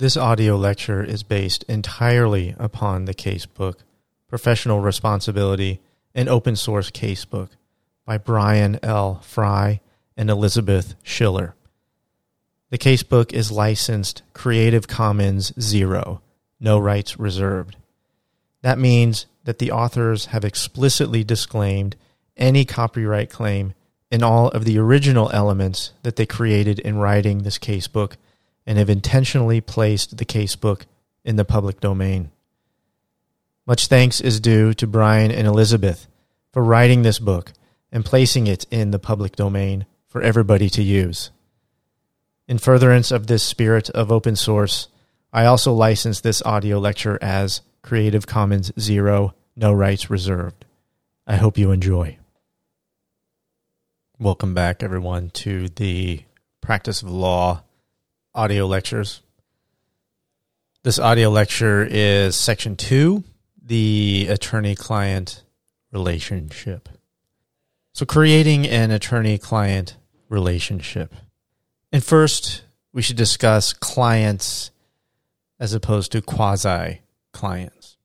This audio lecture is based entirely upon the casebook, Professional Responsibility, an Open Source Casebook by Brian L. Frye and Elizabeth Schiller. The casebook is licensed Creative Commons Zero, no rights reserved. That means that the authors have explicitly disclaimed any copyright claim in all of the original elements that they created in writing this casebook and have intentionally placed the casebook in the public domain. Much thanks is due to Brian and Elizabeth for writing this book and placing it in the public domain for everybody to use. In furtherance of this spirit of open source, I also license this audio lecture as Creative Commons Zero, no rights reserved. I hope you enjoy. Welcome back, everyone, to the Practice of Law audio lectures. This audio lecture is section two the attorney client relationship. So, creating an attorney client relationship. And first, we should discuss clients as opposed to quasi clients.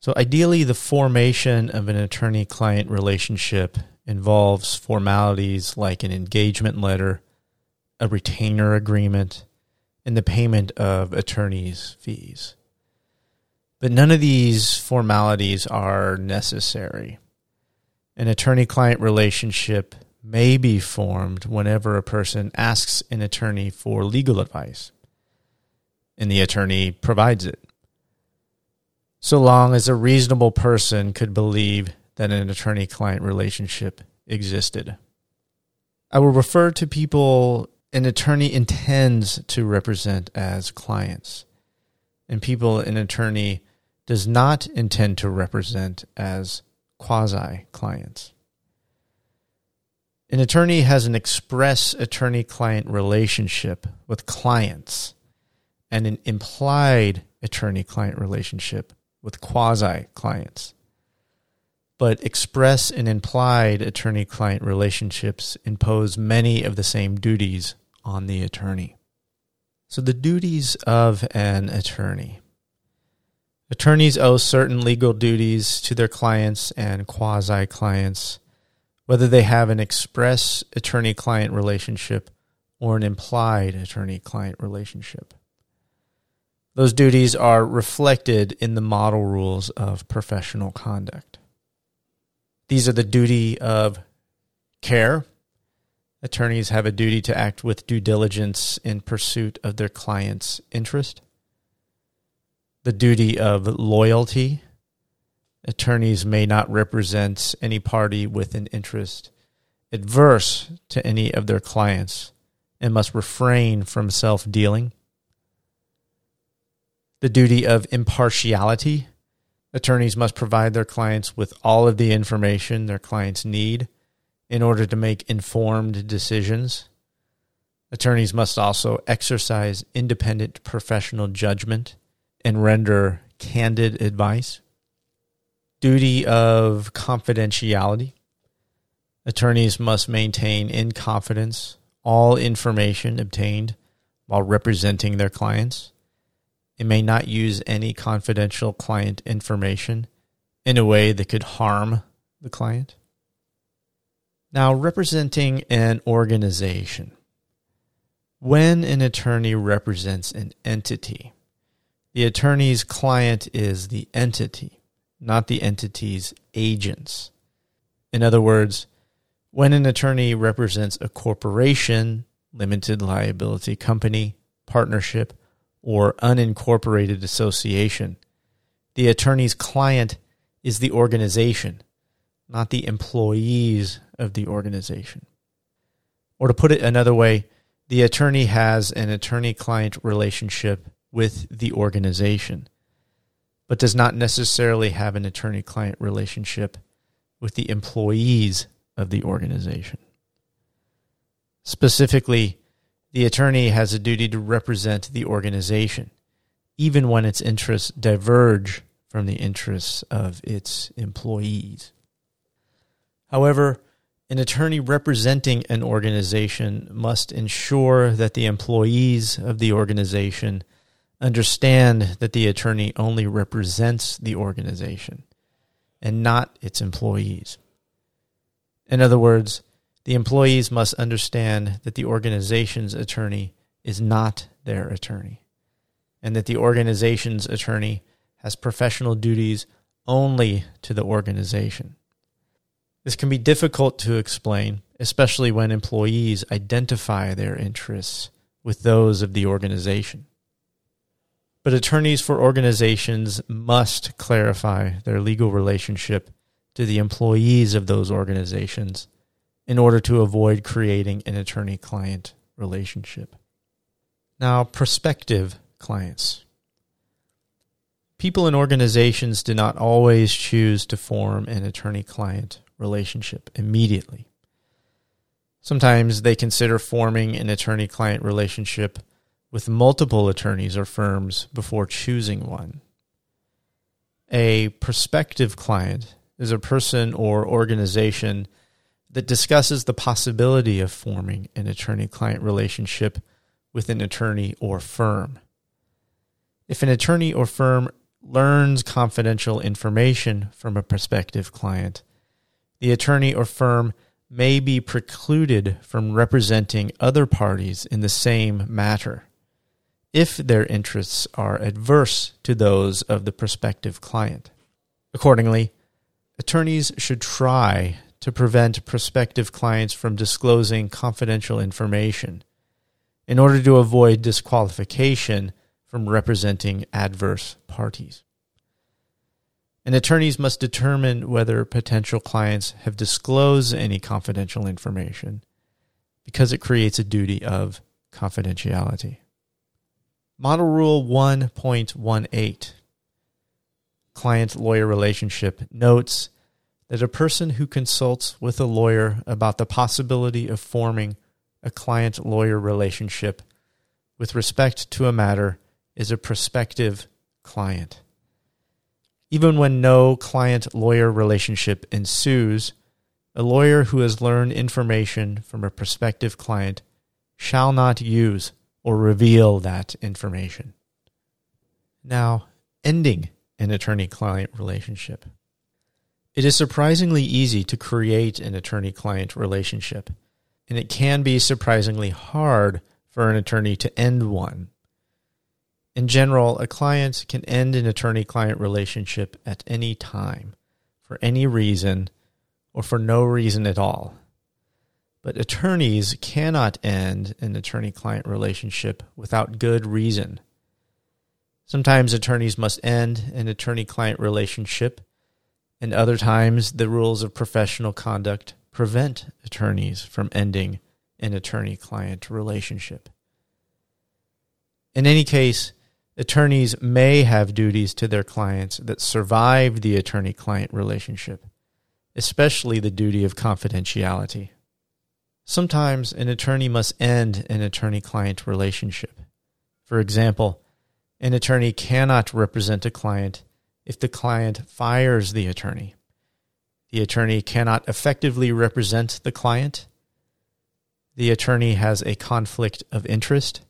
So, ideally, the formation of an attorney client relationship involves formalities like an engagement letter, a retainer agreement, and the payment of attorney's fees. But none of these formalities are necessary. An attorney client relationship may be formed whenever a person asks an attorney for legal advice and the attorney provides it. So long as a reasonable person could believe that an attorney client relationship existed. I will refer to people an attorney intends to represent as clients, and people an attorney does not intend to represent as quasi clients. An attorney has an express attorney client relationship with clients and an implied attorney client relationship with quasi clients. But express and implied attorney client relationships impose many of the same duties on the attorney. So, the duties of an attorney. Attorneys owe certain legal duties to their clients and quasi clients, whether they have an express attorney client relationship or an implied attorney client relationship. Those duties are reflected in the model rules of professional conduct. These are the duty of care. Attorneys have a duty to act with due diligence in pursuit of their client's interest. The duty of loyalty. Attorneys may not represent any party with an interest adverse to any of their clients and must refrain from self dealing the duty of impartiality. Attorneys must provide their clients with all of the information their clients need in order to make informed decisions. Attorneys must also exercise independent professional judgment and render candid advice. Duty of confidentiality. Attorneys must maintain in confidence all information obtained while representing their clients. It may not use any confidential client information in a way that could harm the client. Now, representing an organization. When an attorney represents an entity, the attorney's client is the entity, not the entity's agents. In other words, when an attorney represents a corporation, limited liability company, partnership, or unincorporated association. The attorney's client is the organization, not the employees of the organization. Or to put it another way, the attorney has an attorney client relationship with the organization, but does not necessarily have an attorney client relationship with the employees of the organization. Specifically, the attorney has a duty to represent the organization, even when its interests diverge from the interests of its employees. However, An attorney representing an organization must ensure that the employees of the organization understand that the attorney only represents the organization and not its employees. In other words, the employees must understand that the organization's attorney is not their attorney, and that the organization's attorney has professional duties only to the organization. This can be difficult to explain, especially when employees identify their interests with those of the organization. But attorneys for organizations must clarify their legal relationship to the employees of those organizations in order to avoid creating an attorney client relationship. Now, prospective clients. People in organizations do not always choose to form an attorney client relationship immediately. Sometimes they consider forming an attorney client relationship with multiple attorneys or firms before choosing one. A prospective client is a person or organization that discusses the possibility of forming an attorney client relationship with an attorney or firm. If an attorney or firm learns confidential information from a prospective client, the attorney or firm may be precluded from representing other parties in the same matter if their interests are adverse to those of the prospective client. Accordingly, attorneys should try to prevent prospective clients from disclosing confidential information in order to avoid disqualification from representing adverse parties. And attorneys must determine whether potential clients have disclosed any confidential information because it creates a duty of confidentiality. Model Rule 1.18 Client lawyer relationship notes that a person who consults with a lawyer about the possibility of forming a client lawyer relationship with respect to a matter is a prospective client. Even when no client lawyer relationship ensues, a lawyer who has learned information from a prospective client shall not use or reveal that information. Now, ending an attorney client relationship. It is surprisingly easy to create an attorney client relationship, and it can be surprisingly hard for an attorney to end one. In general, a client can end an attorney client relationship at any time, for any reason, or for no reason at all. But attorneys cannot end an attorney client relationship without good reason. Sometimes attorneys must end an attorney client relationship and other times the rules of professional conduct prevent attorneys from ending an attorney client relationship. In any case, attorneys may have duties to their clients that survive the attorney client relationship, especially the duty of confidentiality. Sometimes an attorney must end an attorney client relationship. For example, an attorney cannot represent a client if the client fires the attorney. The attorney cannot effectively represent the client. The attorney has a conflict of interest,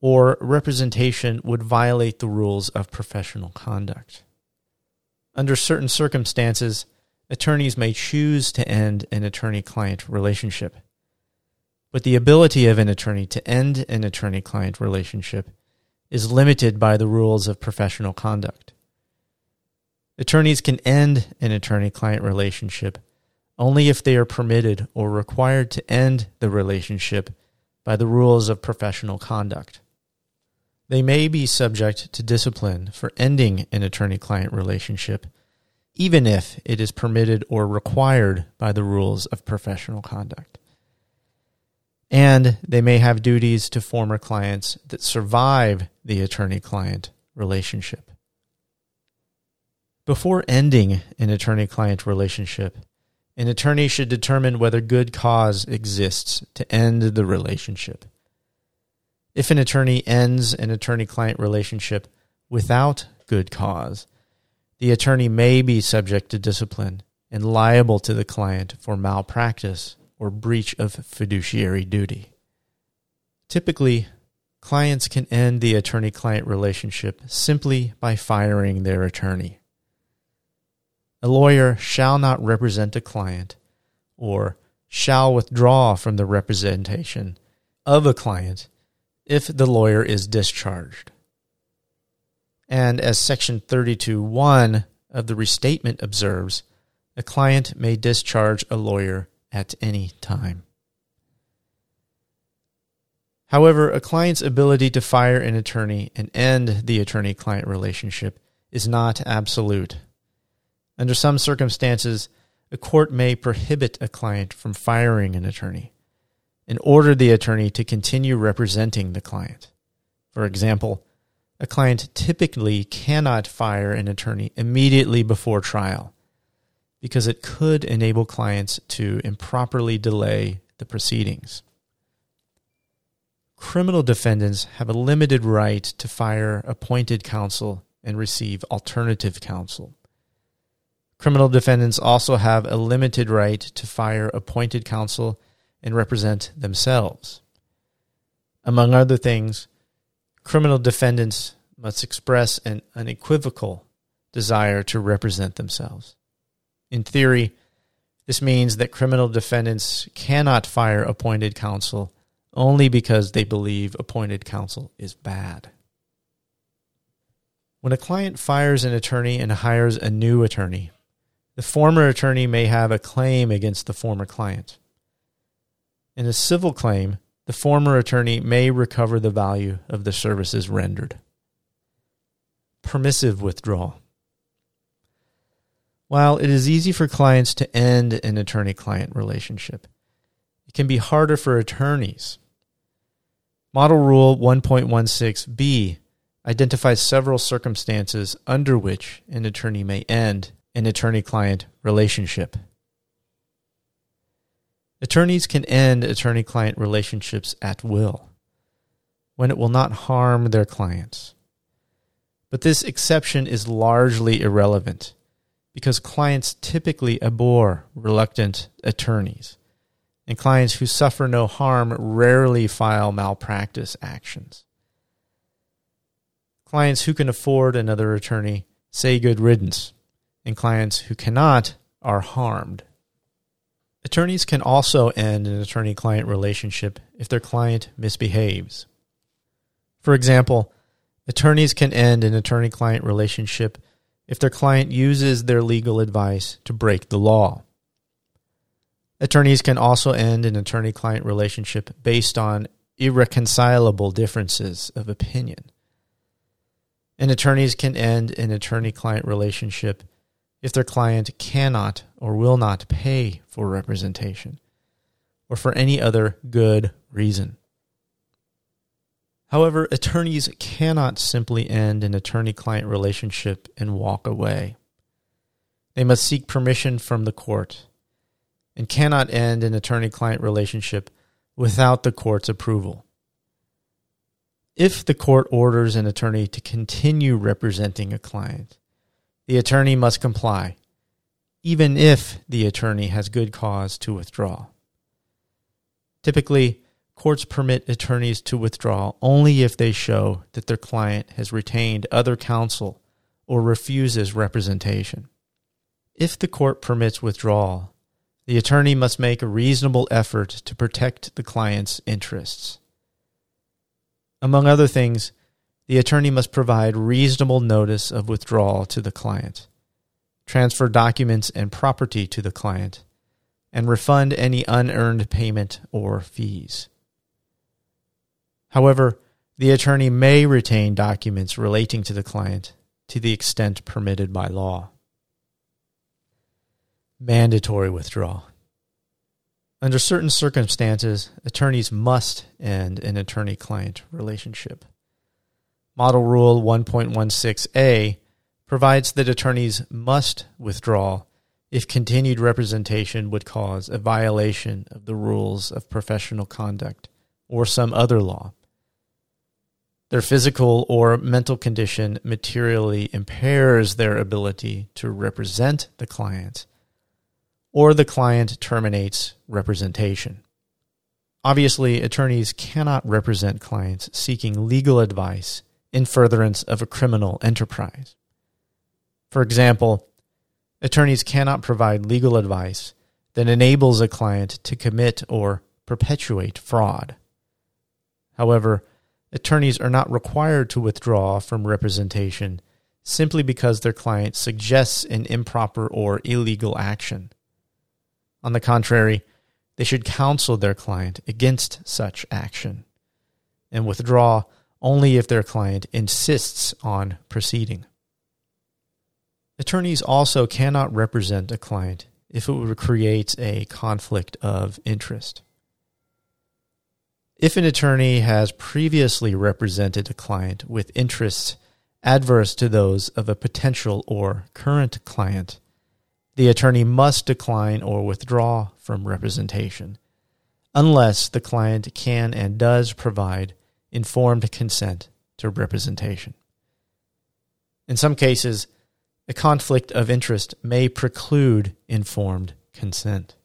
or representation would violate the rules of professional conduct. Under certain circumstances, attorneys may choose to end an attorney client relationship. But the ability of an attorney to end an attorney client relationship is limited by the rules of professional conduct. Attorneys can end an attorney client relationship only if they are permitted or required to end the relationship by the rules of professional conduct. They may be subject to discipline for ending an attorney client relationship, even if it is permitted or required by the rules of professional conduct. And they may have duties to former clients that survive the attorney client relationship. Before ending an attorney client relationship, an attorney should determine whether good cause exists to end the relationship. If an attorney ends an attorney client relationship without good cause, the attorney may be subject to discipline and liable to the client for malpractice or breach of fiduciary duty. Typically, clients can end the attorney client relationship simply by firing their attorney. A lawyer shall not represent a client or shall withdraw from the representation of a client if the lawyer is discharged. And as Section 32.1 of the restatement observes, a client may discharge a lawyer at any time. However, a client's ability to fire an attorney and end the attorney client relationship is not absolute. Under some circumstances, a court may prohibit a client from firing an attorney and order the attorney to continue representing the client. For example, a client typically cannot fire an attorney immediately before trial because it could enable clients to improperly delay the proceedings criminal defendants have a limited right to fire appointed counsel and receive alternative counsel. Criminal defendants also have a limited right to fire appointed counsel and represent themselves. Among other things, criminal defendants must express an unequivocal desire to represent themselves. In theory, this means that criminal defendants cannot fire appointed counsel only because they believe appointed counsel is bad. When a client fires an attorney and hires a new attorney, the former attorney may have a claim against the former client. In a civil claim, the former attorney may recover the value of the services rendered. Permissive withdrawal. While it is easy for clients to end an attorney client relationship, it can be harder for attorneys Model Rule 1.16b identifies several circumstances under which an attorney may end an attorney client relationship. Attorneys can end attorney client relationships at will when it will not harm their clients. But this exception is largely irrelevant because clients typically abhor reluctant attorneys and clients who suffer no harm rarely file malpractice actions. Clients who can afford another attorney say good riddance, and clients who cannot are harmed. Attorneys can also end an attorney client relationship if their client misbehaves. For example, attorneys can end an attorney client relationship if their client uses their legal advice to break the law. Attorneys can also end an attorney client relationship based on irreconcilable differences of opinion. And attorneys can end an attorney client relationship if their client cannot or will not pay for representation or for any other good reason. However, attorneys cannot simply end an attorney client relationship and walk away. They must seek permission from the court and cannot end an attorney client relationship without the court's approval. If the court orders an attorney to continue representing a client, the attorney must comply, even if the attorney has good cause to withdraw. Typically, courts permit attorneys to withdraw only if they show that their client has retained other counsel or refuses representation. If the court permits withdrawal, the attorney must make a reasonable effort to protect the client's interests. Among other things, the attorney must provide reasonable notice of withdrawal to the client, transfer documents and property to the client, and refund any unearned payment or fees. However, the attorney may retain documents relating to the client to the extent permitted by law. Mandatory withdrawal. Under certain circumstances, attorneys must end an attorney client relationship. Model Rule 1.16a provides that attorneys must withdraw if continued representation would cause a violation of the rules of professional conduct or some other law. Their physical or mental condition materially impairs their ability to represent the client or the client terminates representation. Obviously, attorneys cannot represent clients seeking legal advice in furtherance of a criminal enterprise. For example, attorneys cannot provide legal advice that enables a client to commit or perpetuate fraud. However, attorneys are not required to withdraw from representation simply because their client suggests an improper or illegal action. On the contrary, they should counsel their client against such action and withdraw only if their client insists on proceeding. Attorneys also cannot represent a client if it would create a conflict of interest. If an attorney has previously represented a client with interests adverse to those of a potential or current client, the attorney must decline or withdraw from representation unless the client can and does provide informed consent to representation. In some cases, a conflict of interest may preclude informed consent.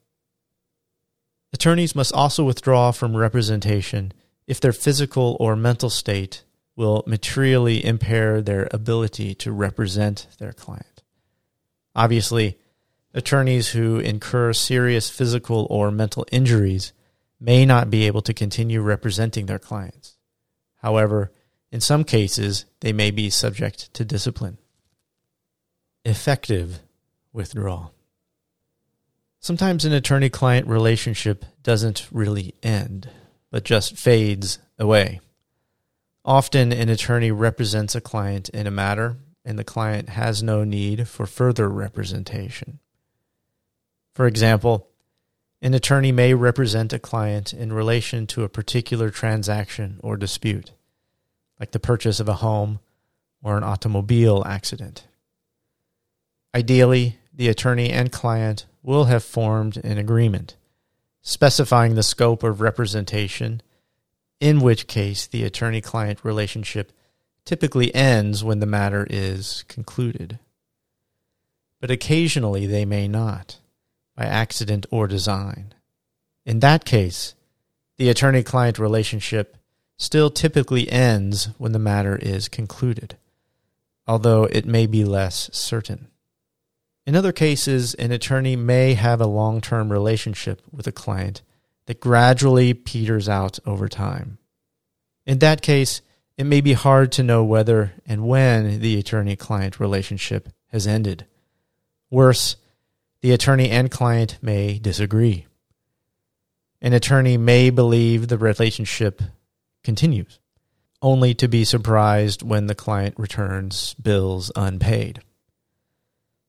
Attorneys must also withdraw from representation if their physical or mental state will materially impair their ability to represent their client. Obviously, attorneys who incur serious physical or mental injuries may not be able to continue representing their clients. However, in some cases, they may be subject to discipline. Effective withdrawal. Sometimes an attorney client relationship doesn't really end, but just fades away. Often, an attorney represents a client in a matter, and the client has no need for further representation. For example, an attorney may represent a client in relation to a particular transaction or dispute, like the purchase of a home or an automobile accident. Ideally, the attorney and client will have formed an agreement specifying the scope of representation, in which case the attorney client relationship typically ends when the matter is concluded. But occasionally they may not by accident or design. In that case, the attorney client relationship still typically ends when the matter is concluded, although it may be less certain. In other cases, an attorney may have a long term relationship with a client that gradually peters out over time. In that case, it may be hard to know whether and when the attorney client relationship has ended. Worse, the attorney and client may disagree. An attorney may believe the relationship continues, only to be surprised when the client returns bills unpaid.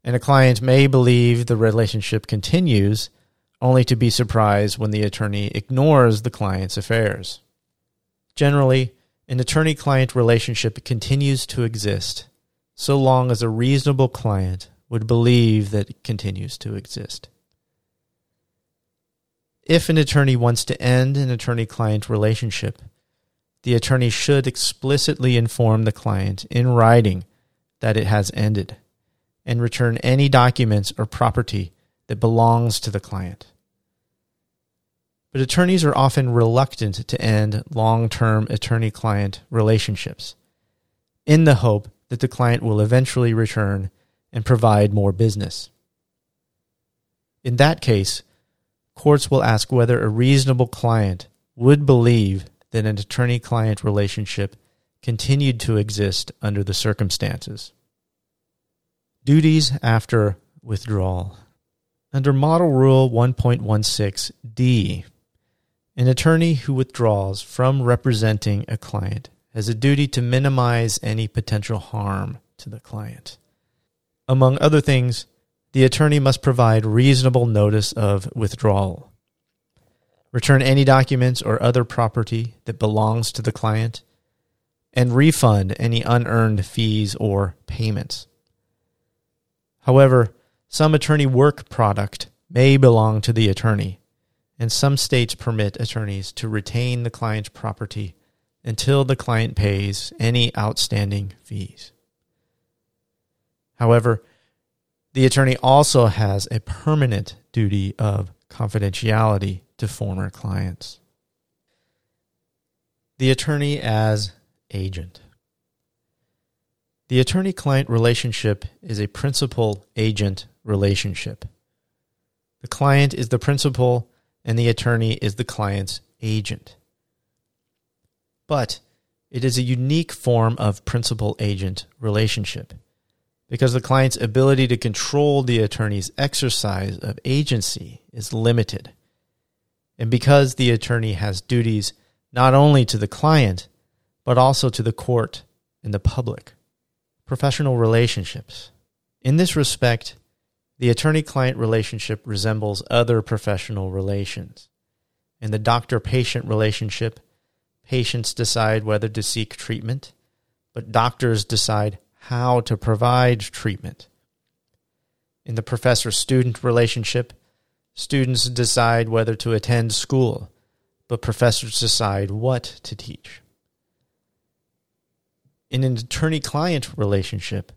And a client may believe the relationship continues, only to be surprised when the attorney ignores the client's affairs. Generally, an attorney client relationship continues to exist so long as a reasonable client would believe that it continues to exist. If an attorney wants to end an attorney client relationship, the attorney should explicitly inform the client in writing that it has ended and return any documents or property that belongs to the client. But attorneys are often reluctant to end long term attorney client relationships in the hope that the client will eventually return and provide more business. In that case, courts will ask whether a reasonable client would believe that an attorney client relationship continued to exist under the circumstances. Duties after withdrawal. Under Model Rule 1.16d, an attorney who withdraws from representing a client has a duty to minimize any potential harm to the client. Among other things, the attorney must provide reasonable notice of withdrawal, return any documents or other property that belongs to the client, and refund any unearned fees or payments. However, some attorney work product may belong to the attorney, and some states permit attorneys to retain the client's property until the client pays any outstanding fees. However, The attorney also has a permanent duty of confidentiality to former clients. The attorney as agent. The attorney client relationship is a principal agent relationship. The client is the principal and the attorney is the client's agent. But it is a unique form of principal agent relationship because the client's ability to control the attorney's exercise of agency is limited. And because the attorney has duties not only to the client, but also to the court and the public. Professional relationships. In this respect, the attorney client relationship resembles other professional relations. In the doctor patient relationship, patients decide whether to seek treatment, but doctors decide how to provide treatment. In the professor student relationship, students decide whether to attend school, but professors decide what to teach. In an attorney client relationship,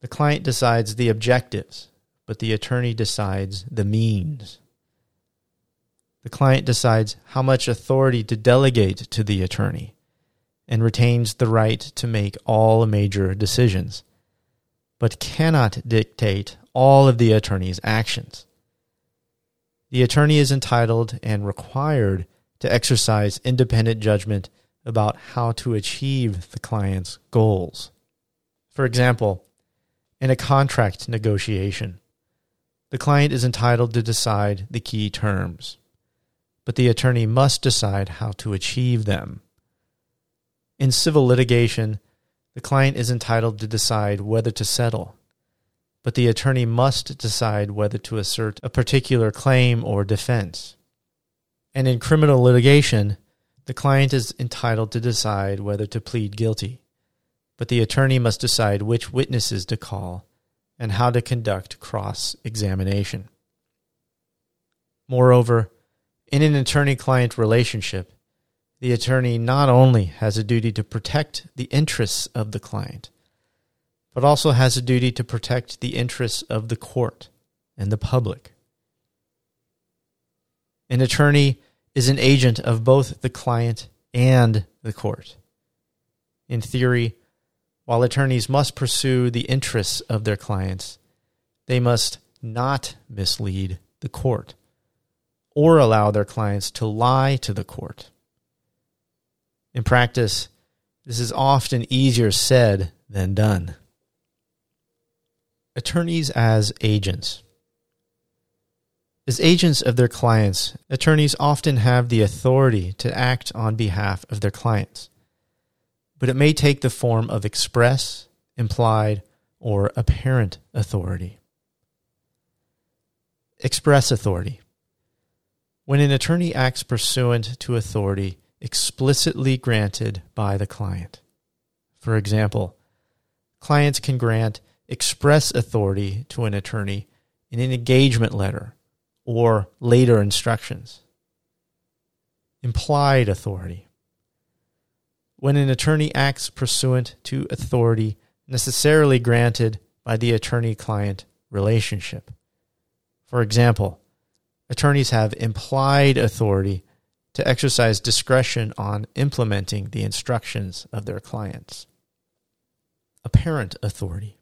the client decides the objectives but the attorney decides the means. The client decides how much authority to delegate to the attorney and retains the right to make all major decisions, but cannot dictate all of the attorney's actions. The attorney is entitled and required to exercise independent judgment about how to achieve the client's goals. For example, in a contract negotiation, the client is entitled to decide the key terms, but the attorney must decide how to achieve them. In civil litigation, the client is entitled to decide whether to settle, but the attorney must decide whether to assert a particular claim or defense. And in criminal litigation, the client is entitled to decide whether to plead guilty, but the attorney must decide which witnesses to call and how to conduct cross examination. Moreover, in an attorney client relationship, the attorney not only has a duty to protect the interests of the client, but also has a duty to protect the interests of the court and the public. An attorney is an agent of both the client and the court. In theory, while attorneys must pursue the interests of their clients, they must not mislead the court or allow their clients to lie to the court. In practice, this is often easier said than done. Attorneys as agents. As agents of their clients, attorneys often have the authority to act on behalf of their clients but it may take the form of express, implied, or apparent authority. Express authority. When an attorney acts pursuant to authority explicitly granted by the client. For example, clients can grant express authority to an attorney in an engagement letter or later instructions. Implied authority when an attorney acts pursuant to authority necessarily granted by the attorney client relationship. For example, attorneys have implied authority to exercise discretion on implementing the instructions of their clients. Apparent authority.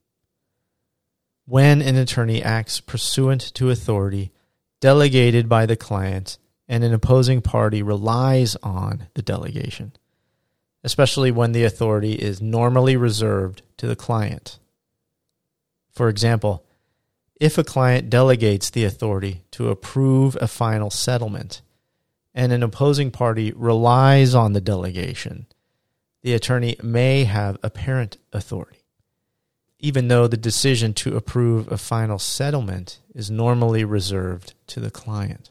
When an attorney acts pursuant to authority delegated by the client and an opposing party relies on the delegation especially when the authority is normally reserved to the client. For example, if a client delegates the authority to approve a final settlement and an opposing party relies on the delegation, the attorney may have apparent authority, even though the decision to approve a final settlement is normally reserved to the client.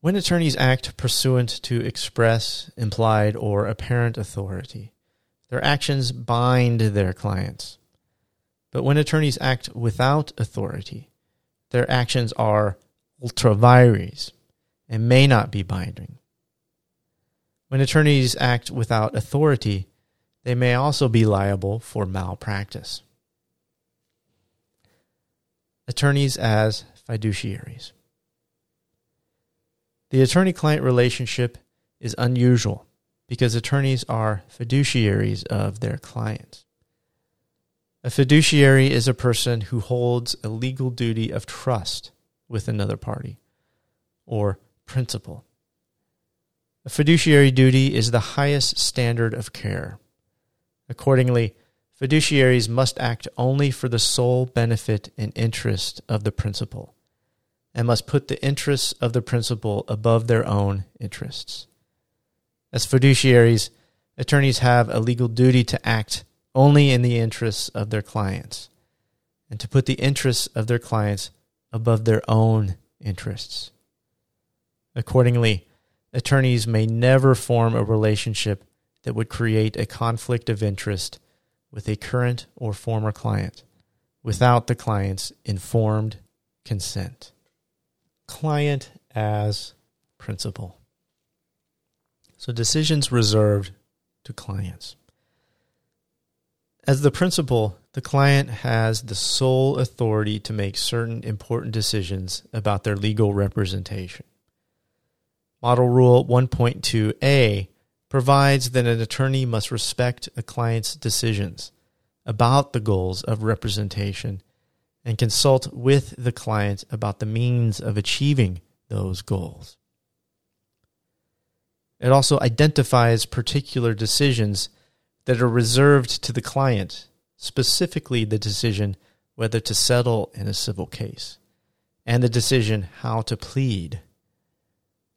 When attorneys act pursuant to express, implied, or apparent authority, their actions bind their clients. But when attorneys act without authority, their actions are ultra vires and may not be binding. When attorneys act without authority, they may also be liable for malpractice. attorneys as fiduciaries. The attorney client relationship is unusual because attorneys are fiduciaries of their clients. A fiduciary is a person who holds a legal duty of trust with another party or principal. A fiduciary duty is the highest standard of care. Accordingly, fiduciaries must act only for the sole benefit and interest of the principal and must put the interests of the principal above their own interests. As fiduciaries, attorneys have a legal duty to act only in the interests of their clients and to put the interests of their clients above their own interests. Accordingly, attorneys may never form a relationship that would create a conflict of interest with a current or former client without the client's informed consent. Client as principal. So decisions reserved to clients. As the principal, the client has the sole authority to make certain important decisions about their legal representation. Model Rule 1.2a provides that an attorney must respect a client's decisions about the goals of representation and consult with the client about the means of achieving those goals. It also identifies particular decisions that are reserved to the client, specifically the decision whether to settle in a civil case, and the decision how to plead,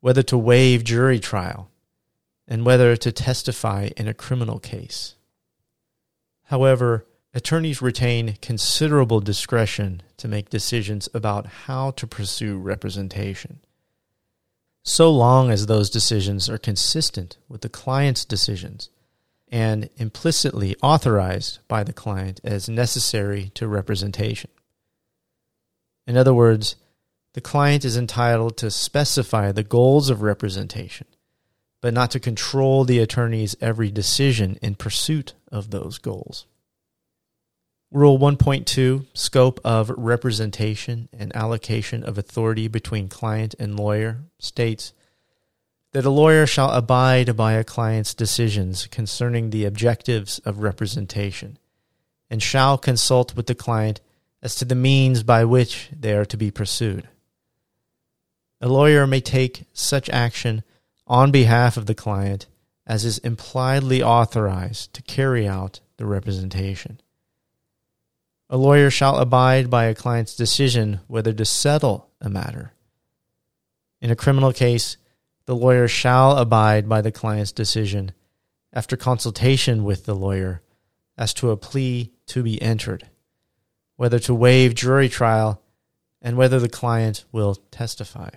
whether to waive jury trial, and whether to testify in a criminal case. However, attorneys retain considerable discretion to make decisions about how to pursue representation so long as those decisions are consistent with the client's decisions and implicitly authorized by the client as necessary to representation. In other words, the client is entitled to specify the goals of representation, but not to control the attorney's every decision in pursuit of those goals. Rule 1.2 Scope of representation and allocation of authority between client and lawyer states that a lawyer shall abide by a client's decisions concerning the objectives of representation and shall consult with the client as to the means by which they are to be pursued. A lawyer may take such action on behalf of the client as is impliedly authorized to carry out the representation. A lawyer shall abide by a client's decision whether to settle a matter. In a criminal case, the lawyer shall abide by the client's decision after consultation with the lawyer as to a plea to be entered, whether to waive jury trial, and whether the client will testify.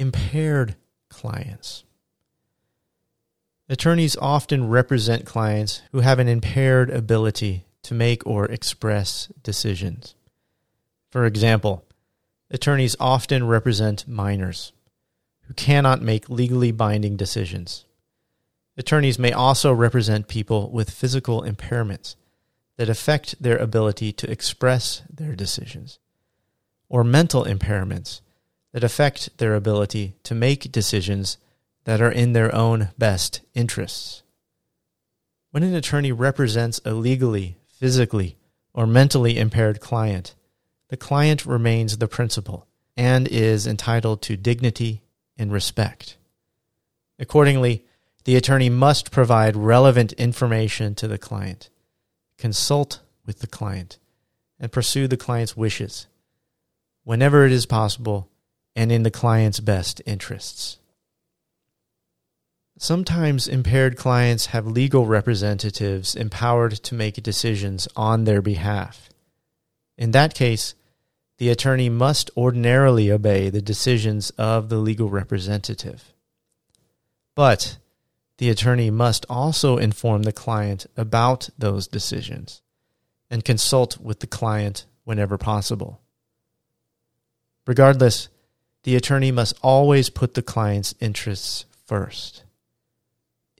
Impaired clients. Attorneys often represent clients who have an impaired ability to make or express decisions. For example, attorneys often represent minors who cannot make legally binding decisions. Attorneys may also represent people with physical impairments that affect their ability to express their decisions, or mental impairments that affect their ability to make decisions that are in their own best interests. When an attorney represents a legally physically, or mentally impaired client, the client remains the principal and is entitled to dignity and respect. Accordingly, the attorney must provide relevant information to the client, consult with the client, and pursue the client's wishes whenever it is possible and in the client's best interests. Sometimes impaired clients have legal representatives empowered to make decisions on their behalf. In that case, the attorney must ordinarily obey the decisions of the legal representative. But the attorney must also inform the client about those decisions and consult with the client whenever possible. Regardless, the attorney must always put the client's interests first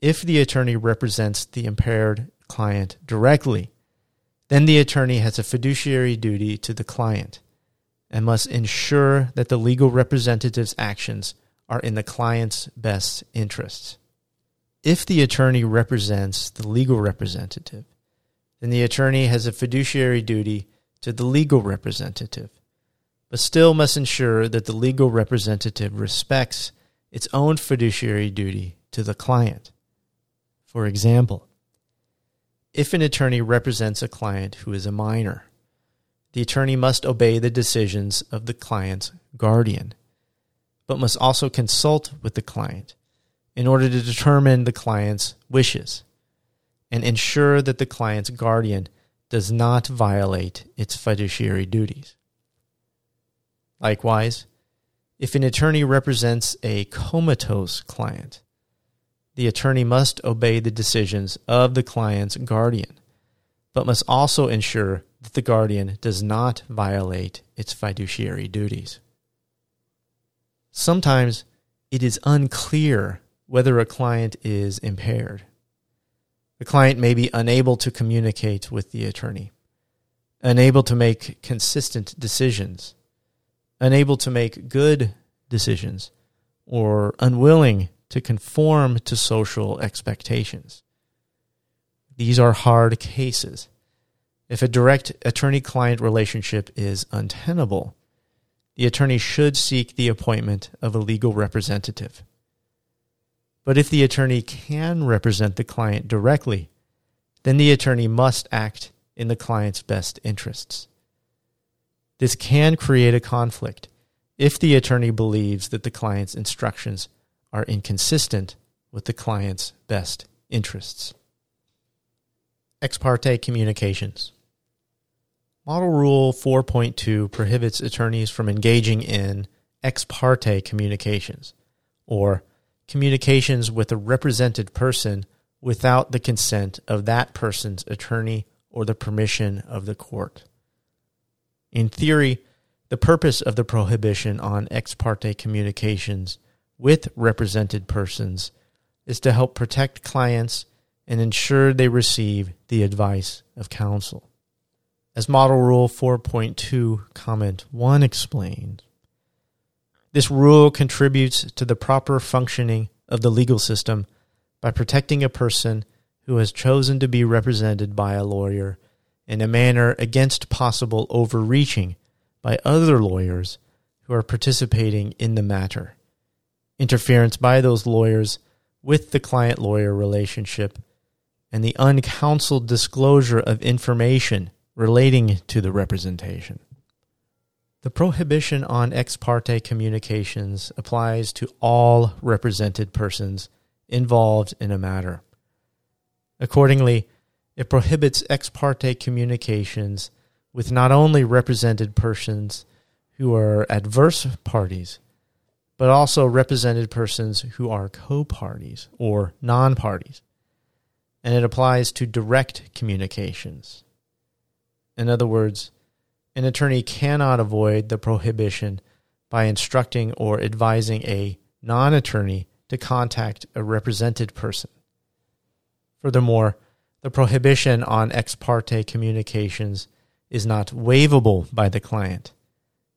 if the attorney represents the impaired client directly, then the attorney has a fiduciary duty to the client and must ensure that the legal representative's actions are in the client's best interests. If the attorney represents the legal representative, then the attorney has a fiduciary duty to the legal representative, but still must ensure that the legal representative respects its own fiduciary duty to the client. For example, if an attorney represents a client who is a minor, the attorney must obey the decisions of the client's guardian, but must also consult with the client in order to determine the client's wishes and ensure that the client's guardian does not violate its fiduciary duties. Likewise, if an attorney represents a comatose client, the attorney must obey the decisions of the client's guardian, but must also ensure that the guardian does not violate its fiduciary duties. Sometimes it is unclear whether a client is impaired. The client may be unable to communicate with the attorney, unable to make consistent decisions, unable to make good decisions, or unwilling to conform to social expectations. These are hard cases. If a direct attorney client relationship is untenable, the attorney should seek the appointment of a legal representative. But if the attorney can represent the client directly, then the attorney must act in the client's best interests. This can create a conflict if the attorney believes that the client's instructions are inconsistent with the client's best interests. Ex parte communications. Model Rule 4.2 prohibits attorneys from engaging in ex parte communications, or communications with a represented person without the consent of that person's attorney or the permission of the court. In theory, the purpose of the prohibition on ex parte communications with represented persons is to help protect clients and ensure they receive the advice of counsel. As Model Rule 4.2 Comment 1 explains, this rule contributes to the proper functioning of the legal system by protecting a person who has chosen to be represented by a lawyer in a manner against possible overreaching by other lawyers who are participating in the matter interference by those lawyers with the client lawyer relationship, and the uncounseled disclosure of information relating to the representation. The prohibition on ex parte communications applies to all represented persons involved in a matter. Accordingly, it prohibits ex parte communications with not only represented persons who are adverse parties, but also represented persons who are co parties or non parties. And it applies to direct communications. In other words, an attorney cannot avoid the prohibition by instructing or advising a non attorney to contact a represented person. Furthermore, the prohibition on ex parte communications is not waivable by the client,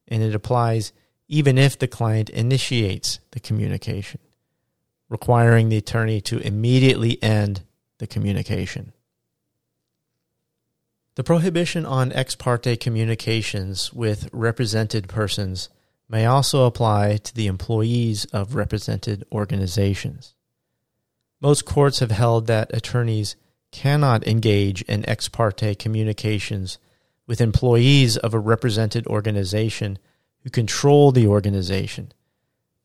and it applies even if the client initiates the communication, requiring the attorney to immediately end the communication. The prohibition on ex parte communications with represented persons may also apply to the employees of represented organizations. Most courts have held that attorneys cannot engage in ex parte communications with employees of a represented organization who control the organization,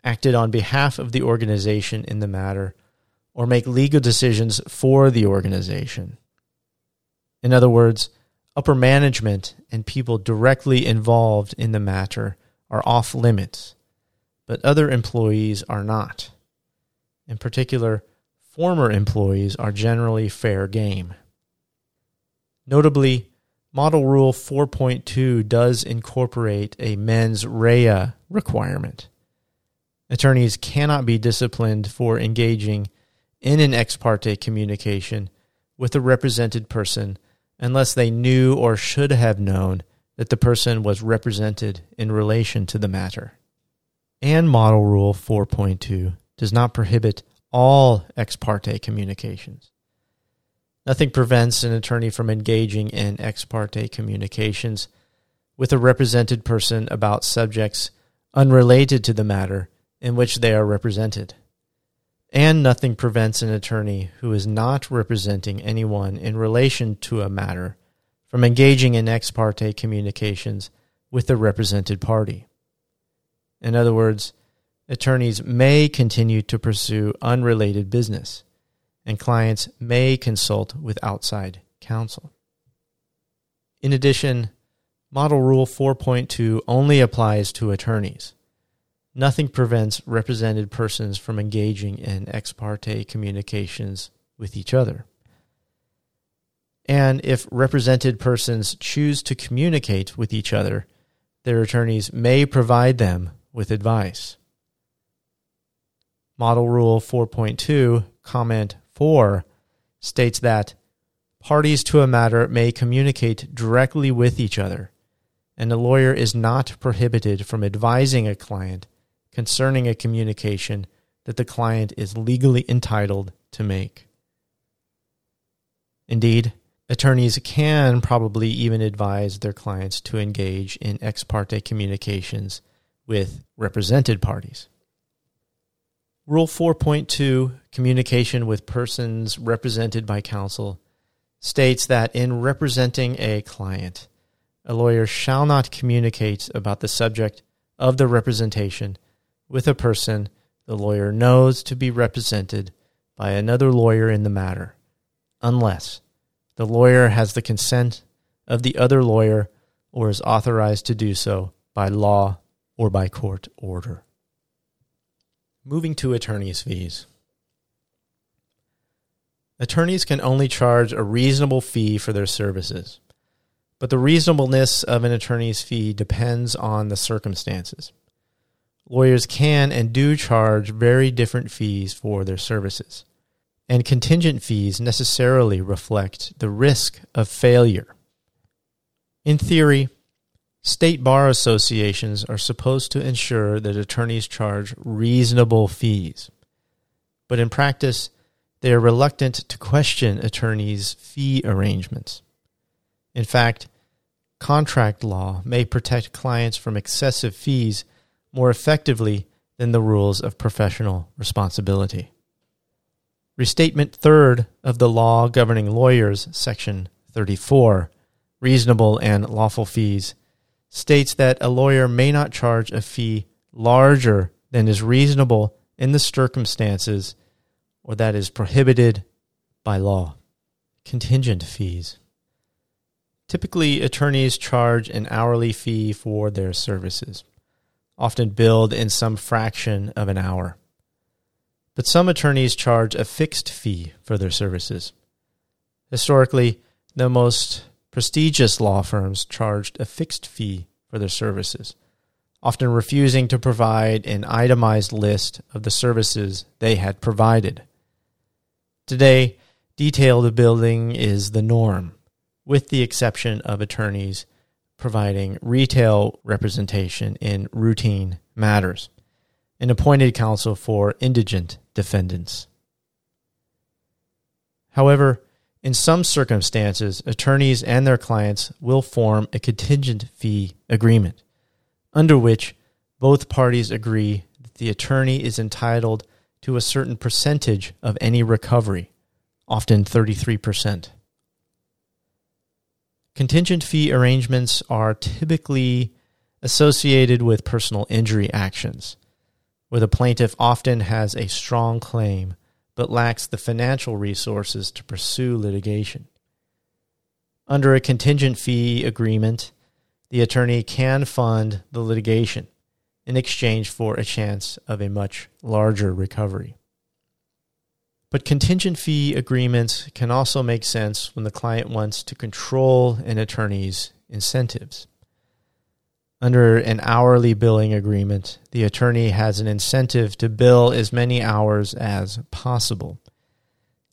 acted on behalf of the organization in the matter, or make legal decisions for the organization. In other words, upper management and people directly involved in the matter are off limits, but other employees are not. In particular, former employees are generally fair game. Notably, Model Rule 4.2 does incorporate a mens rea requirement. Attorneys cannot be disciplined for engaging in an ex parte communication with a represented person unless they knew or should have known that the person was represented in relation to the matter. And Model Rule 4.2 does not prohibit all ex parte communications. Nothing prevents an attorney from engaging in ex parte communications with a represented person about subjects unrelated to the matter in which they are represented. And nothing prevents an attorney who is not representing anyone in relation to a matter from engaging in ex parte communications with the represented party. In other words, attorneys may continue to pursue unrelated business, and clients may consult with outside counsel. In addition, Model Rule 4.2 only applies to attorneys. Nothing prevents represented persons from engaging in ex parte communications with each other. And if represented persons choose to communicate with each other, their attorneys may provide them with advice. Model Rule 4.2, Comment 4, states that parties to a matter may communicate directly with each other, and a lawyer is not prohibited from advising a client concerning a communication that the client is legally entitled to make. Indeed, attorneys can probably even advise their clients to engage in ex parte communications with represented parties. Rule 4.2, Communication with Persons Represented by Counsel, states that in representing a client, a lawyer shall not communicate about the subject of the representation with a person the lawyer knows to be represented by another lawyer in the matter, unless the lawyer has the consent of the other lawyer or is authorized to do so by law or by court order. Moving to attorney's fees. Attorneys can only charge a reasonable fee for their services, but the reasonableness of an attorney's fee depends on the circumstances. Lawyers can and do charge very different fees for their services, and contingent fees necessarily reflect the risk of failure. In theory, State bar associations are supposed to ensure that attorneys charge reasonable fees. But in practice, they are reluctant to question attorneys' fee arrangements. In fact, contract law may protect clients from excessive fees more effectively than the rules of professional responsibility. Restatement third of the law governing lawyers, section 34, reasonable and lawful fees, states that a lawyer may not charge a fee larger than is reasonable in the circumstances or that is prohibited by law. Contingent fees. Typically, attorneys charge an hourly fee for their services, often billed in some fraction of an hour. But some attorneys charge a fixed fee for their services. Historically, the most prestigious law firms charged a fixed fee for their services, often refusing to provide an itemized list of the services they had provided. Today, detailed billing is the norm, with the exception of attorneys providing retail representation in routine matters, and appointed counsel for indigent defendants. However, in some circumstances, attorneys and their clients will form a contingent fee agreement, under which both parties agree that the attorney is entitled to a certain percentage of any recovery, often 33%. Contingent fee arrangements are typically associated with personal injury actions, where the plaintiff often has a strong claim but lacks the financial resources to pursue litigation. Under a contingent fee agreement, the attorney can fund the litigation in exchange for a chance of a much larger recovery. But contingent fee agreements can also make sense when the client wants to control an attorney's incentives. Under an hourly billing agreement, the attorney has an incentive to bill as many hours as possible,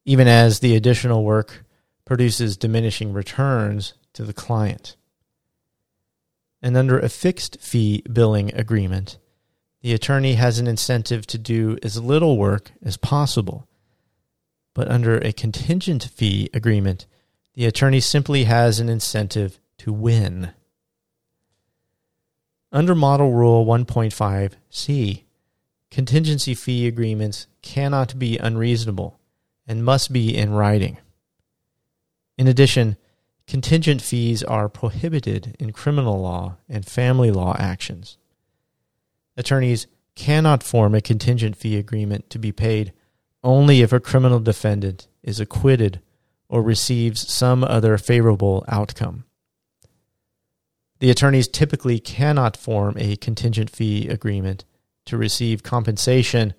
even as the additional work produces diminishing returns to the client. And under a fixed fee billing agreement, the attorney has an incentive to do as little work as possible. But under a contingent fee agreement, the attorney simply has an incentive to win. Under Model Rule 1.5c, contingency fee agreements cannot be unreasonable and must be in writing. In addition, contingent fees are prohibited in criminal law and family law actions. Attorneys cannot form a contingent fee agreement to be paid only if a criminal defendant is acquitted or receives some other favorable outcome. The attorneys typically cannot form a contingent fee agreement to receive compensation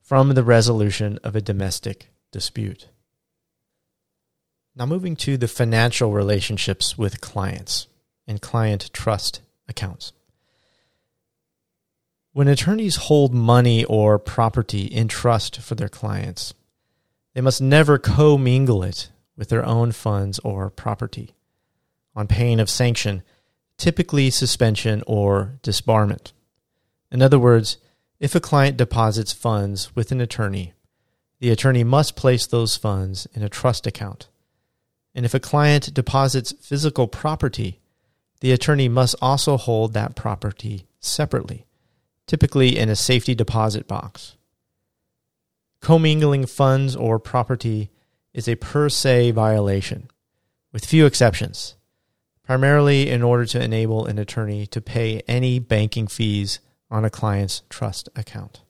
from the resolution of a domestic dispute. Now, moving to the financial relationships with clients and client trust accounts. When attorneys hold money or property in trust for their clients, they must never commingle it with their own funds or property on pain of sanction, typically suspension or disbarment. In other words, if a client deposits funds with an attorney, the attorney must place those funds in a trust account. And if a client deposits physical property, the attorney must also hold that property separately typically in a safety deposit box. Commingling funds or property is a per se violation, with few exceptions, primarily in order to enable an attorney to pay any banking fees on a client's trust account.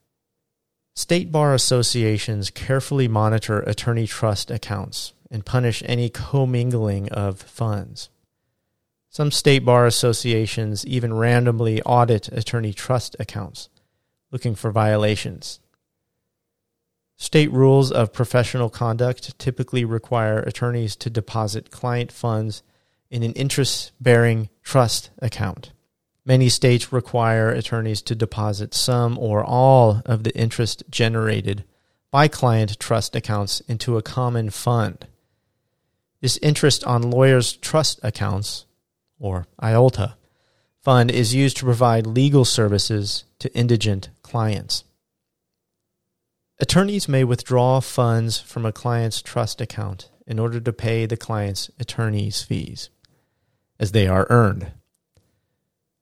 State bar associations carefully monitor attorney trust accounts and punish any commingling of funds. Some state bar associations even randomly audit attorney trust accounts, looking for violations. State rules of professional conduct typically require attorneys to deposit client funds in an interest bearing trust account. Many states require attorneys to deposit some or all of the interest generated by client trust accounts into a common fund. This interest on lawyers' trust accounts or IOLTA, fund is used to provide legal services to indigent clients. Attorneys may withdraw funds from a client's trust account in order to pay the client's attorney's fees, as they are earned.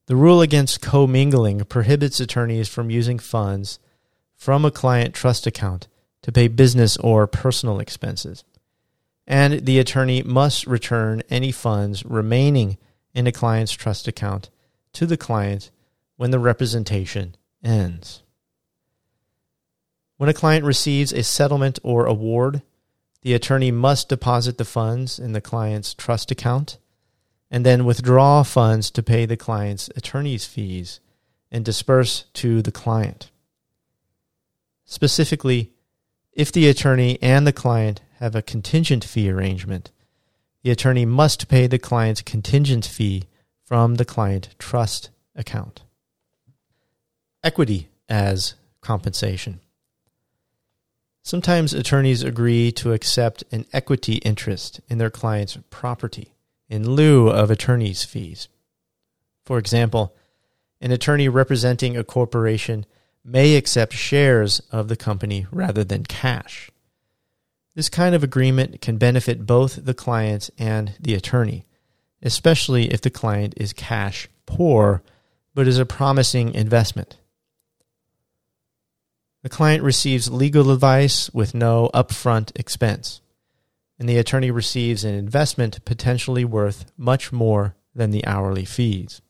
The rule against commingling prohibits attorneys from using funds from a client trust account to pay business or personal expenses. And the attorney must return any funds remaining in a client's trust account to the client when the representation ends. When a client receives a settlement or award, the attorney must deposit the funds in the client's trust account and then withdraw funds to pay the client's attorney's fees and disperse to the client. Specifically, if the attorney and the client have a contingent fee arrangement, the attorney must pay the client's contingent fee from the client trust account. Equity as compensation. Sometimes attorneys agree to accept an equity interest in their client's property in lieu of attorney's fees. For example, an attorney representing a corporation may accept shares of the company rather than cash. This kind of agreement can benefit both the client and the attorney, especially if the client is cash poor but is a promising investment. The client receives legal advice with no upfront expense, and the attorney receives an investment potentially worth much more than the hourly fees.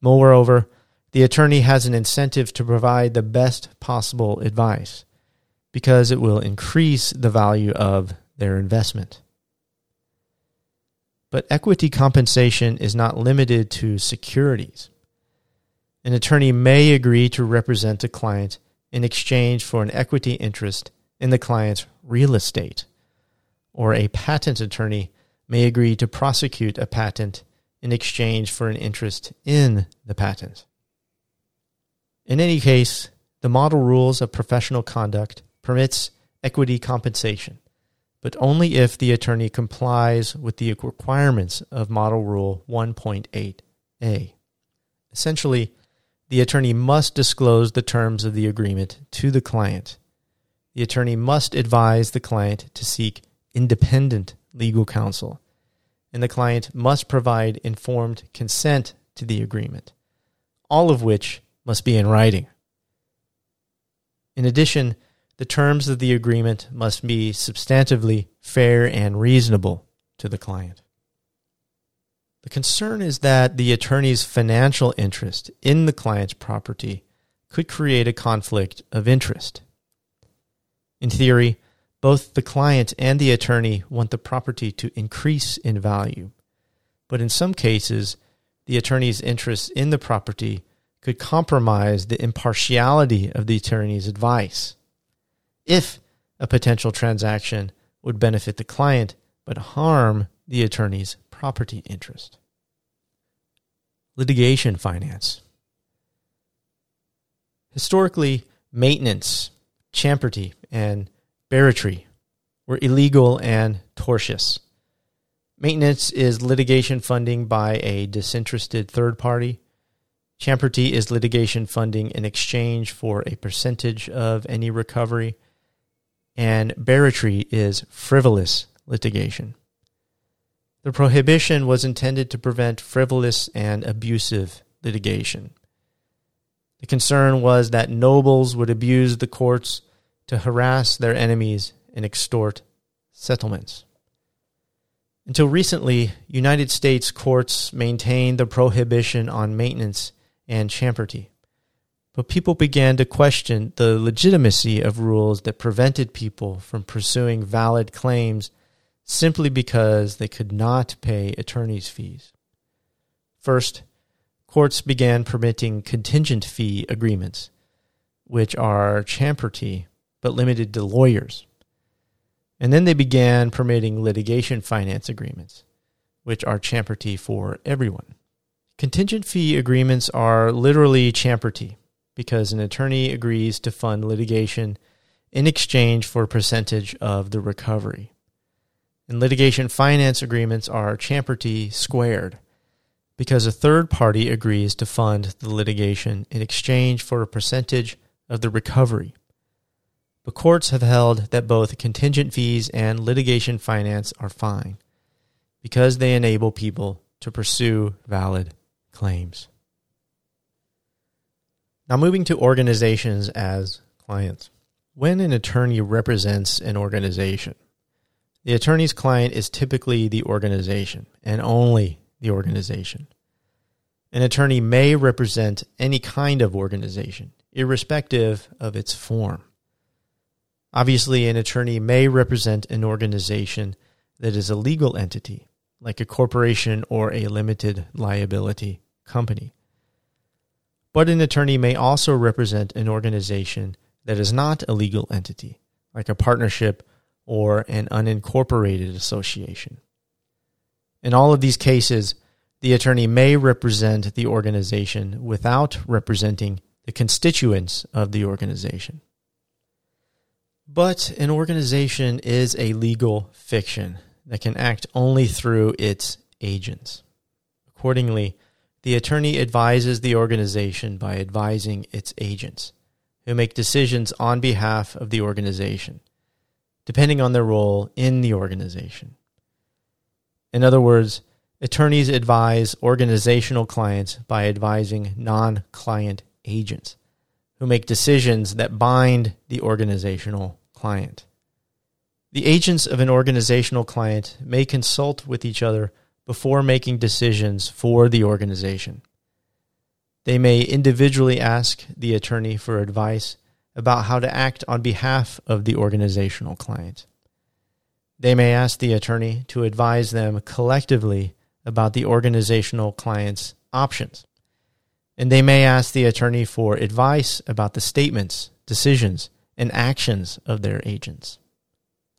Moreover, the attorney has an incentive to provide the best possible advice because it will increase the value of their investment. But equity compensation is not limited to securities. An attorney may agree to represent a client in exchange for an equity interest in the client's real estate, or a patent attorney may agree to prosecute a patent in exchange for an interest in the patent. In any case, the model rules of professional conduct permits equity compensation, but only if the attorney complies with the requirements of Model Rule 1.8a. Essentially, the attorney must disclose the terms of the agreement to the client. The attorney must advise the client to seek independent legal counsel, and the client must provide informed consent to the agreement, all of which must be in writing. In addition, the terms of the agreement must be substantively fair and reasonable to the client. The concern is that the attorney's financial interest in the client's property could create a conflict of interest. In theory, both the client and the attorney want the property to increase in value, but in some cases, the attorney's interest in the property could compromise the impartiality of the attorney's advice if a potential transaction would benefit the client but harm the attorney's property interest. Litigation finance. Historically, maintenance, champerty, and barratry were illegal and tortious. Maintenance is litigation funding by a disinterested third party Champerty is litigation funding in exchange for a percentage of any recovery, and barratry is frivolous litigation. The prohibition was intended to prevent frivolous and abusive litigation. The concern was that nobles would abuse the courts to harass their enemies and extort settlements. Until recently, United States courts maintained the prohibition on maintenance and champerty. But people began to question the legitimacy of rules that prevented people from pursuing valid claims simply because they could not pay attorney's fees. First, courts began permitting contingent fee agreements, which are champerty but limited to lawyers. And then they began permitting litigation finance agreements, which are champerty for everyone. Contingent fee agreements are literally champerty because an attorney agrees to fund litigation in exchange for a percentage of the recovery. And litigation finance agreements are champerty squared because a third party agrees to fund the litigation in exchange for a percentage of the recovery. But courts have held that both contingent fees and litigation finance are fine because they enable people to pursue valid claims. Now, moving to organizations as clients. When an attorney represents an organization, the attorney's client is typically the organization and only the organization. An attorney may represent any kind of organization, irrespective of its form. Obviously, an attorney may represent an organization that is a legal entity, like a corporation or a limited liability company. But an attorney may also represent an organization that is not a legal entity, like a partnership or an unincorporated association. In all of these cases, the attorney may represent the organization without representing the constituents of the organization. But an organization is a legal fiction that can act only through its agents. Accordingly, the attorney advises the organization by advising its agents, who make decisions on behalf of the organization, depending on their role in the organization. In other words, attorneys advise organizational clients by advising non client agents, who make decisions that bind the organizational client. The agents of an organizational client may consult with each other before making decisions for the organization. They may individually ask the attorney for advice about how to act on behalf of the organizational client. They may ask the attorney to advise them collectively about the organizational client's options. And they may ask the attorney for advice about the statements, decisions, and actions of their agents.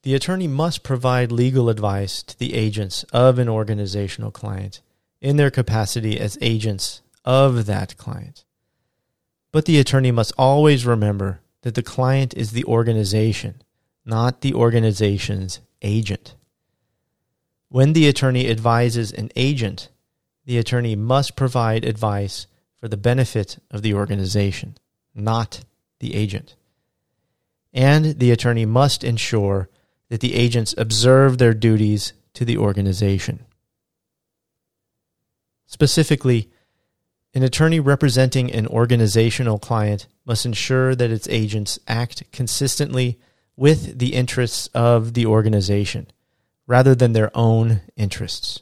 The attorney must provide legal advice to the agents of an organizational client in their capacity as agents of that client. But the attorney must always remember that the client is the organization, not the organization's agent. When the attorney advises an agent, the attorney must provide advice for the benefit of the organization, not the agent. And the attorney must ensure that the agents observe their duties to the organization. Specifically, an attorney representing an organizational client must ensure that its agents act consistently with the interests of the organization rather than their own interests.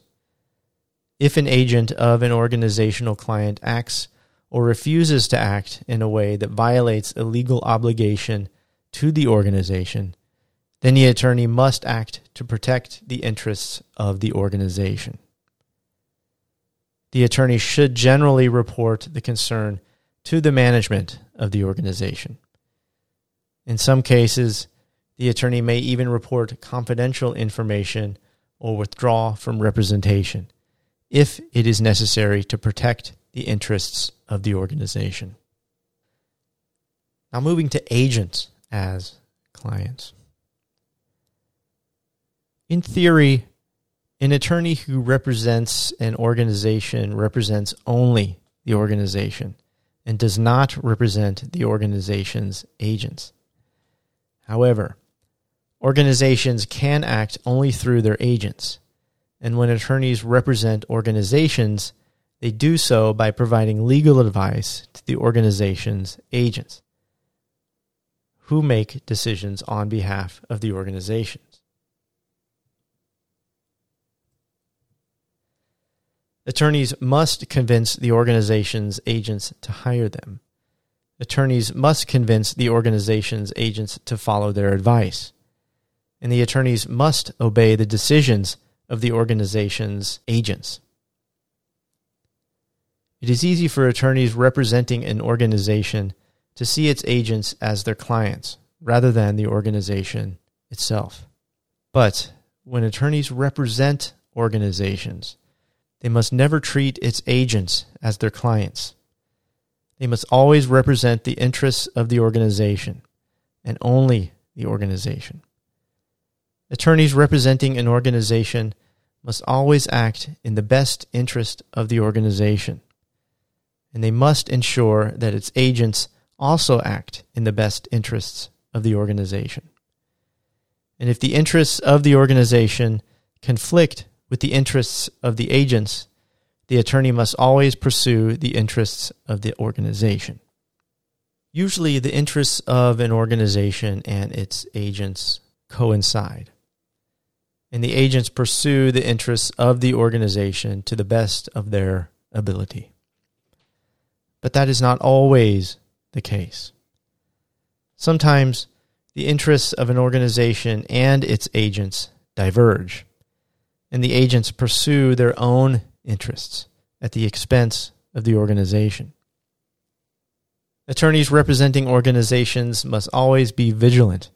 If an agent of an organizational client acts or refuses to act in a way that violates a legal obligation to the organization, then the attorney must act to protect the interests of the organization. The attorney should generally report the concern to the management of the organization. In some cases, the attorney may even report confidential information or withdraw from representation if it is necessary to protect the interests of the organization. Now, moving to agents as clients. In theory, an attorney who represents an organization represents only the organization and does not represent the organization's agents. However, organizations can act only through their agents, and when attorneys represent organizations, they do so by providing legal advice to the organization's agents, who make decisions on behalf of the organizations. Attorneys must convince the organization's agents to hire them. Attorneys must convince the organization's agents to follow their advice. And the attorneys must obey the decisions of the organization's agents. It is easy for attorneys representing an organization to see its agents as their clients rather than the organization itself. But when attorneys represent organizations, they must never treat its agents as their clients. They must always represent the interests of the organization and only the organization. Attorneys representing an organization must always act in the best interest of the organization, and they must ensure that its agents also act in the best interests of the organization. And if the interests of the organization conflict with the interests of the agents, the attorney must always pursue the interests of the organization. Usually, the interests of an organization and its agents coincide, and the agents pursue the interests of the organization to the best of their ability. But that is not always the case. Sometimes the interests of an organization and its agents diverge and the agents pursue their own interests at the expense of the organization. Attorneys representing organizations must always be vigilant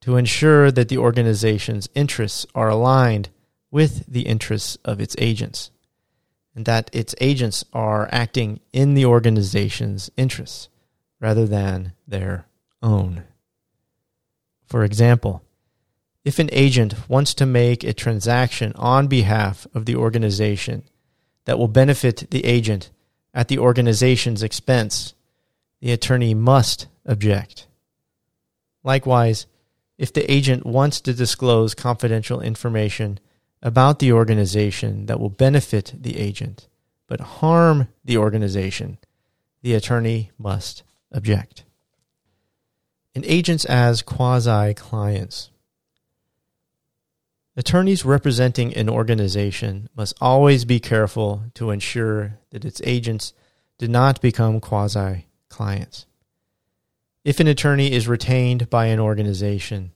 to ensure that the organization's interests are aligned with the interests of its agents, and that its agents are acting in the organization's interests rather than their own. For example, if an agent wants to make a transaction on behalf of the organization that will benefit the agent at the organization's expense, the attorney must object. Likewise, if the agent wants to disclose confidential information about the organization that will benefit the agent but harm the organization, the attorney must object. And agents as quasi clients. Attorneys representing an organization must always be careful to ensure that its agents do not become quasi clients. If an attorney is retained by an organization,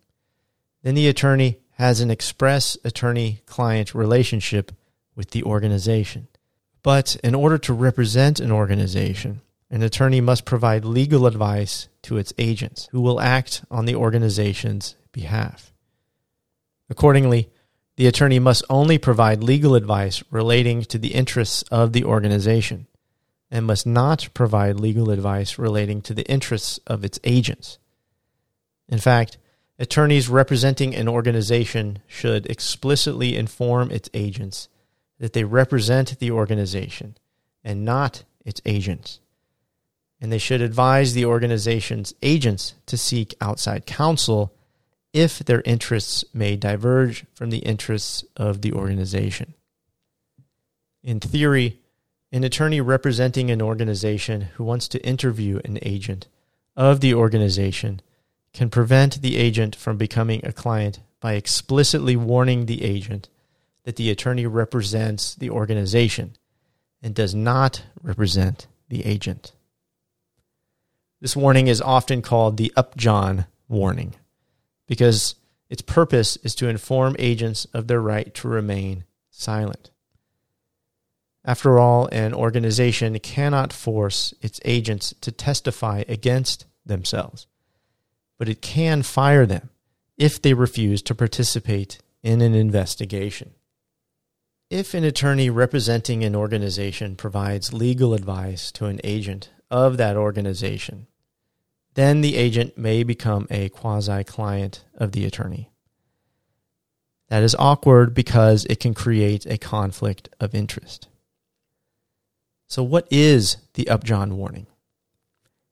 then the attorney has an express attorney client relationship with the organization. But in order to represent an organization, an attorney must provide legal advice to its agents who will act on the organization's behalf. Accordingly, the attorney must only provide legal advice relating to the interests of the organization and must not provide legal advice relating to the interests of its agents. In fact, Attorneys representing an organization should explicitly inform its agents that they represent the organization and not its agents. And they should advise the organization's agents to seek outside counsel if their interests may diverge from the interests of the organization. In theory, an attorney representing an organization who wants to interview an agent of the organization can prevent the agent from becoming a client by explicitly warning the agent that the attorney represents the organization and does not represent the agent. This warning is often called the Upjohn warning because its purpose is to inform agents of their right to remain silent. After all, an organization cannot force its agents to testify against themselves, but it can fire them if they refuse to participate in an investigation. If an attorney representing an organization provides legal advice to an agent of that organization, then the agent may become a quasi client of the attorney. That is awkward because it can create a conflict of interest. So, what is the Upjohn warning?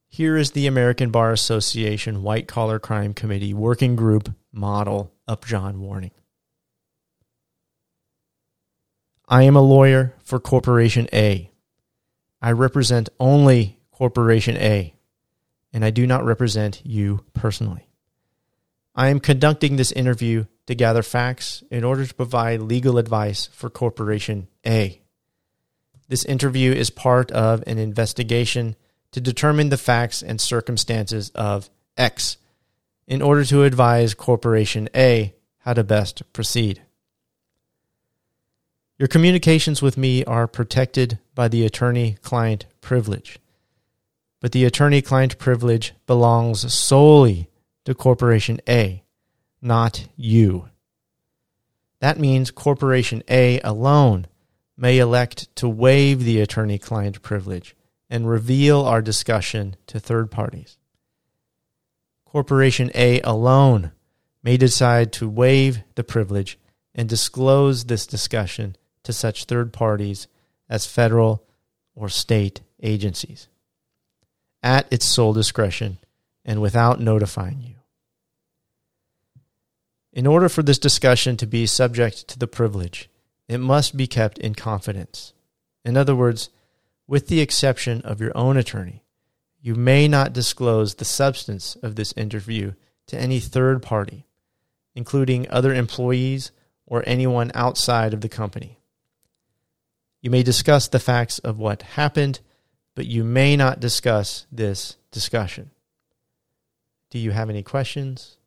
Here is the American Bar Association White Collar Crime Committee Working Group Model Upjohn warning. I am a lawyer for Corporation A. I represent only Corporation A, and I do not represent you personally. I am conducting this interview to gather facts in order to provide legal advice for Corporation A. This interview is part of an investigation to determine the facts and circumstances of X in order to advise Corporation A how to best proceed. Your communications with me are protected by the attorney client privilege. But the attorney client privilege belongs solely to Corporation A, not you. That means Corporation A alone may elect to waive the attorney client privilege and reveal our discussion to third parties. Corporation A alone may decide to waive the privilege and disclose this discussion to such third parties as federal or state agencies at its sole discretion and without notifying you. In order for this discussion to be subject to the privilege, it must be kept in confidence. In other words, with the exception of your own attorney, you may not disclose the substance of this interview to any third party, including other employees or anyone outside of the company. You may discuss the facts of what happened, but you may not discuss this discussion. Do you have any questions?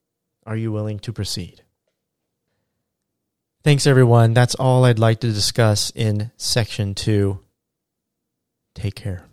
Are you willing to proceed? Thanks, everyone. That's all I'd like to discuss in section two. Take care.